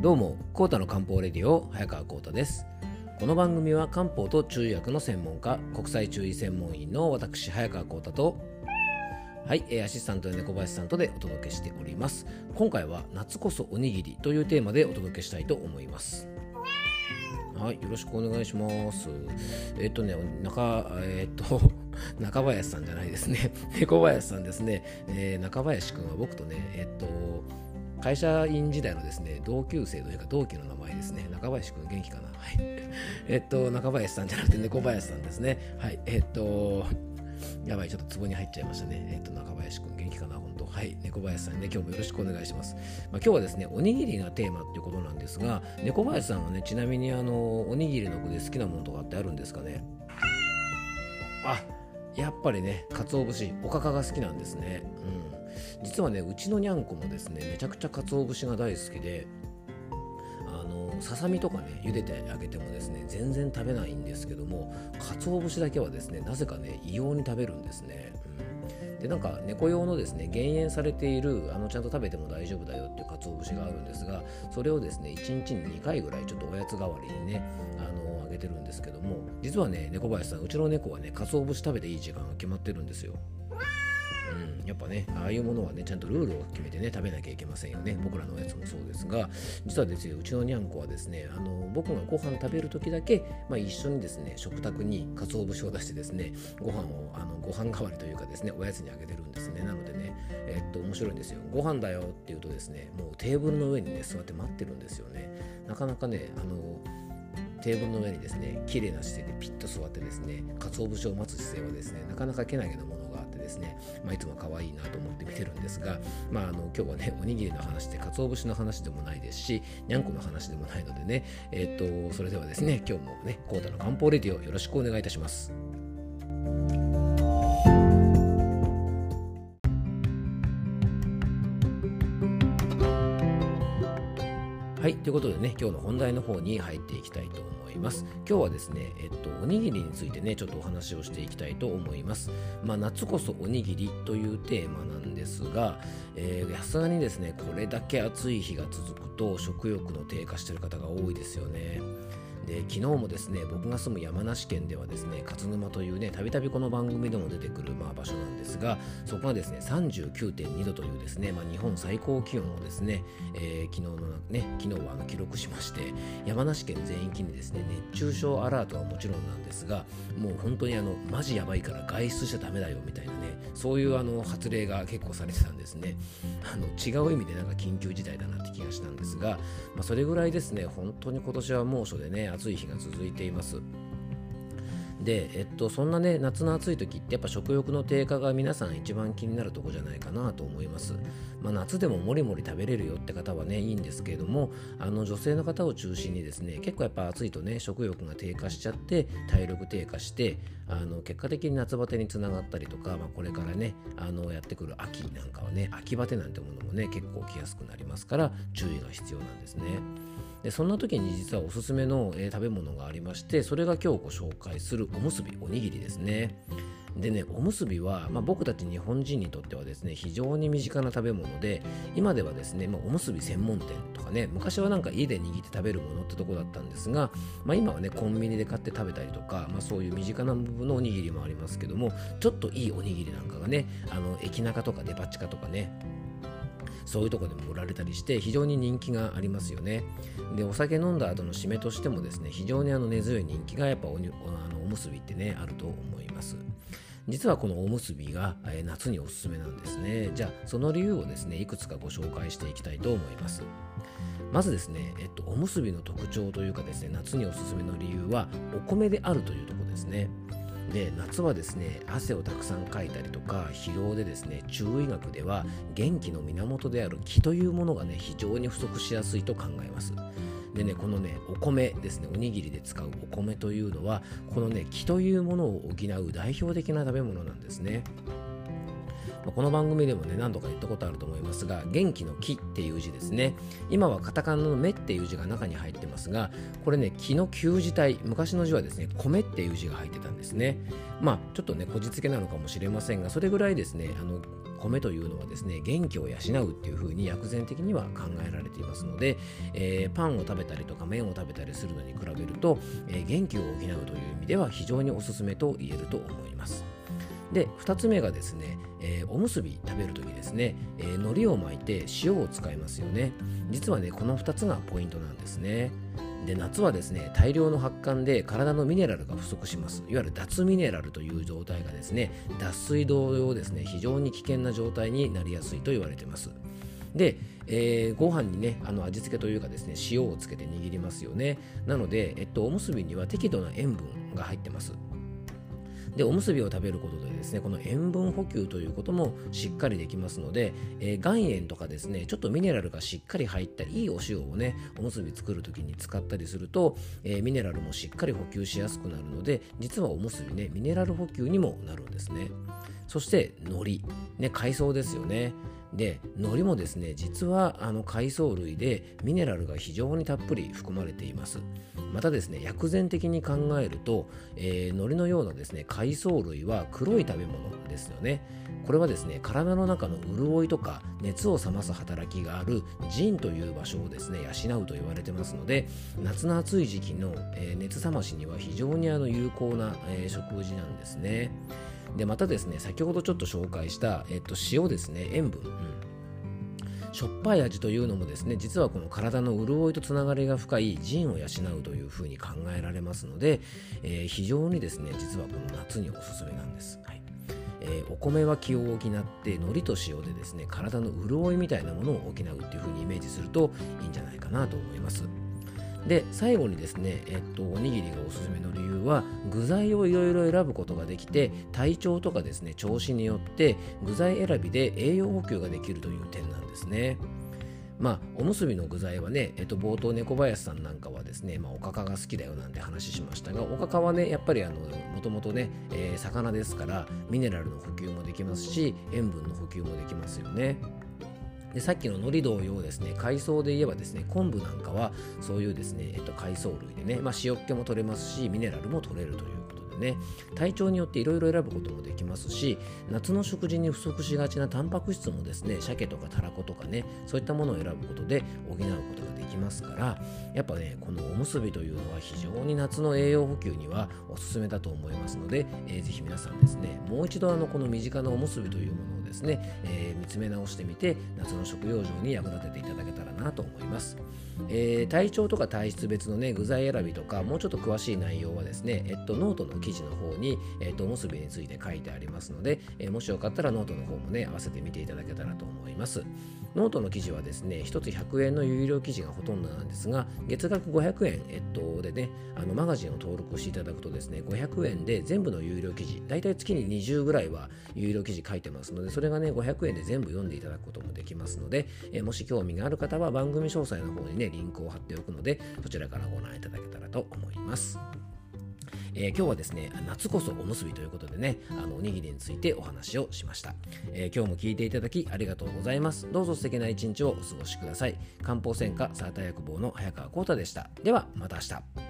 どうも、コータの漢方レディオ、早川コータです。この番組は漢方と中医薬の専門家、国際中医専門員の私、早川コータと、はい、アシスタントの猫林さんとでお届けしております。今回は夏こそおにぎりというテーマでお届けしたいと思います。はい、よろしくお願いします。えっ、とね、中、えっ、と、中林さんじゃないですね。猫林さんですね。えー、中林くんは僕とね、えっ、と、会社員時代のですね、同級生というか同期の名前ですね。中林くん元気かな？はい。えっと、中林さんじゃなくて猫林さんですね。はい。えっと、やばい、ちょっと壺に入っちゃいましたね。えっと、中林くん元気かな？本当はい。猫林さんね、今日もよろしくお願いします。まあ、今日はですね、おにぎりがテーマっていうことなんですが、猫林さんはね、ちなみにあの、おにぎりの具で好きなものとかってあるんですかね？あ、やっぱりね、鰹節、おかかが好きなんですね。うん。実はねうちのにゃんこもですねめちゃくちゃ鰹節が大好きであのささみとかね茹でてあげてもですね全然食べないんですけども鰹節だけはですねなぜかね異様に食べるんですね、うん、でなんか猫用のですね減塩されているあのちゃんと食べても大丈夫だよっていう鰹節があるんですがそれをですね1日に2回ぐらいちょっとおやつ代わりにねあのあげてるんですけども実はね猫林さんうちの猫はね鰹節食べていい時間が決まってるんですよ。うん、やっぱねああいうものはねちゃんとルールを決めてね食べなきゃいけませんよね。僕らのやつもそうですが実はですようちのにゃんこはですねあの僕がご飯食べる時だけ、まあ、一緒にですね食卓に鰹節を出してですねご飯をあのご飯代わりというかですねおやつにあげてるんですね。なのでねえっと面白いんですよ。ご飯だよって言うとですねもうテーブルの上にね座って待ってるんですよね。なかなかねあのテーブルの上にですね綺麗な姿勢でピッと座ってですね鰹節を待つ姿勢はですねなかなかけなげなものですね、まあ、いつも可愛いなと思って見てるんですが、まあ、あの今日はねおにぎりの話で鰹節の話でもないですしにゃんこの話でもないのでねえっ、とそれではですね今日もねコータの漢方レディオよろしくお願いいたします。はい、ということでね、今日の本題の方に入っていきたいと思います。今日はですね、えっと、おにぎりについてね、ちょっとお話をしていきたいと思います。まあ、夏こそおにぎりというテーマなんですが、えー、さすがにですね、これだけ暑い日が続くと食欲の低下している方が多いですよね。で昨日もですね僕が住む山梨県ではですね勝沼というねたびたびこの番組でも出てくる、まあ、場所なんですがそこがですね39.2度というですね、まあ、日本最高気温をですね、えー、昨日のね昨日はあの記録しまして山梨県全域にですね熱中症アラートはもちろんなんですがもう本当にあのマジやばいから外出しちゃダメだよみたいなねそういうあの発令が結構されてたんですね。あの違う意味でなんか緊急事態だなって気がしたんですが、まあ、それぐらいですね本当に今年は猛暑でね暑い日が続いています。で、えっと、そんなね夏の暑い時ってやっぱ食欲の低下が皆さん一番気になるとこじゃないかなと思います、まあ、夏でももりもり食べれるよって方はねいいんですけれどもあの女性の方を中心にですね結構やっぱ暑いとね食欲が低下しちゃって体力低下してあの結果的に夏バテにつながったりとか、まあ、これからねあのやってくる秋なんかはね秋バテなんてものもね結構起きやすくなりますから注意が必要なんですね。でそんな時に実はおすすめの、えー、食べ物がありましてそれが今日ご紹介するおむすびおにぎりですねでねおむすびは、まあ、僕たち日本人にとってはですね非常に身近な食べ物で今ではですね、まあ、おむすび専門店とかね昔はなんか家で握って食べるものってとこだったんですが、まあ、今はねコンビニで買って食べたりとか、まあ、そういう身近な部分のおにぎりもありますけどもちょっといいおにぎりなんかがねあの駅中とかデパ地下とかねそういうとこでも売られたりして非常に人気がありますよね。でお酒飲んだ後の締めとしてもですね非常にあの根強い人気がやっぱおにあのおむすびってねあると思います。実はこのおむすびが、え夏におすすめなんですね。じゃあその理由をですねいくつかご紹介していきたいと思います。まずですね、えっと、おむすびの特徴というかですね夏におすすめの理由はお米であるというところですね。で夏はですね汗をたくさんかいたりとか疲労でですね中医学では元気の源である気というものがね非常に不足しやすいと考えます。でねこのねお米ですねおにぎりで使うお米というのはこのね気というものを補う代表的な食べ物なんですねま、この番組でもね何度か言ったことあると思いますが元気の木っていう字ですね。今はカタカナの目っていう字が中に入ってますがこれね木の旧字体昔の字はですね米っていう字が入ってたんですね。まあちょっとねこじつけなのかもしれませんがそれぐらいですねあの米というのはですね元気を養うっていうふうに薬膳的には考えられていますので、えー、パンを食べたりとか麺を食べたりするのに比べると、えー、元気を補うという意味では非常におすすめと言えると思います。で2つ目がですね、えー、おむすび食べるときですね、えー、海苔を巻いて塩を使いますよね。実はねこの2つがポイントなんですね。で夏はですね大量の発汗で体のミネラルが不足します。いわゆる脱ミネラルという状態がですね脱水同様ですね非常に危険な状態になりやすいと言われています。で、えー、ご飯にねあの味付けというかですね塩をつけて握りますよね。なので、えっと、おむすびには適度な塩分が入ってます。でおむすびを食べることでですねこの塩分補給ということもしっかりできますので、えー、岩塩とかですねちょっとミネラルがしっかり入ったいいお塩をねおむすび作る時に使ったりすると、えー、ミネラルもしっかり補給しやすくなるので実はおむすびねミネラル補給にもなるんですね。そして海苔。ね海藻ですよね。で海苔もですね実はあの海藻類でミネラルが非常にたっぷり含まれています。またですね薬膳的に考えると、えー、海苔のようなですね海藻類は黒い食べ物ですよね。これはですね体の中の潤いとか熱を冷ます働きがある腎という場所をですね養うと言われてますので夏の暑い時期の、えー、熱冷ましには非常にあの有効な、えー、食事なんですね。でまたですね先ほどちょっと紹介した、えっと、塩ですね塩分、うん、しょっぱい味というのもですね実はこの体の潤いとつながりが深い腎を養うというふうに考えられますので、えー、非常にですね実はこの夏におすすめなんです、はい。えー、お米は気を補って海苔と塩でですね体の潤いみたいなものを補うっていうふうにイメージするといいんじゃないかなと思いますで最後にですね、えっと、おにぎりがおすすめの理由は具材をいろいろ選ぶことができて体調とかですね調子によって具材選びで栄養補給ができるという点なんですね。まあ、おむすびの具材はね、えっと、冒頭猫林さんなんかはですね、まあ、おかかが好きだよなんて話しましたが、おかかはね、やっぱりあの、もともとね、えー、魚ですから、ミネラルの補給もできますし、塩分の補給もできますよね。でさっきの海苔同様ですね海藻で言えばですね昆布なんかはそういうですね、えっと、海藻類でね、まあ、塩っ気も取れますしミネラルも取れるということね。体調によっていろいろ選ぶこともできますし夏の食事に不足しがちなタンパク質もですね鮭とかたらことかねそういったものを選ぶことで補うことができますからやっぱねこのおむすびというのは非常に夏の栄養補給にはおすすめだと思いますので、えー、ぜひ皆さんですねもう一度あのこの身近なおむすびというものをですね、えー、見つめ直してみて夏の食用上に役立てていただけたらなと思います、えー、体調とか体質別のね具材選びとかもうちょっと詳しい内容はですね、えっと、ノートの記事の方に、えっと、おむすびについて書いてありますので、えー、もしよかったらノートの方もね合わせてみていただけたらと思います。ノートの記事はですね1つ100円の有料記事がほとんどなんですが月額500円、えっと、でねあのマガジンを登録していただくとですね500円で全部の有料記事だいたい月に20ぐらいは有料記事書いてますのでそれがね500円で全部読んでいただくこともできますので、えもし興味がある方は番組詳細の方にねリンクを貼っておくのでそちらからご覧いただけたらと思います。えー、今日はですね夏こそおむすびということでねあのおにぎりについてお話をしました、えー、今日も聞いていただきありがとうございます。どうぞ素敵な一日をお過ごしください。漢方専科サーター薬房の早川浩太でした。ではまた明日。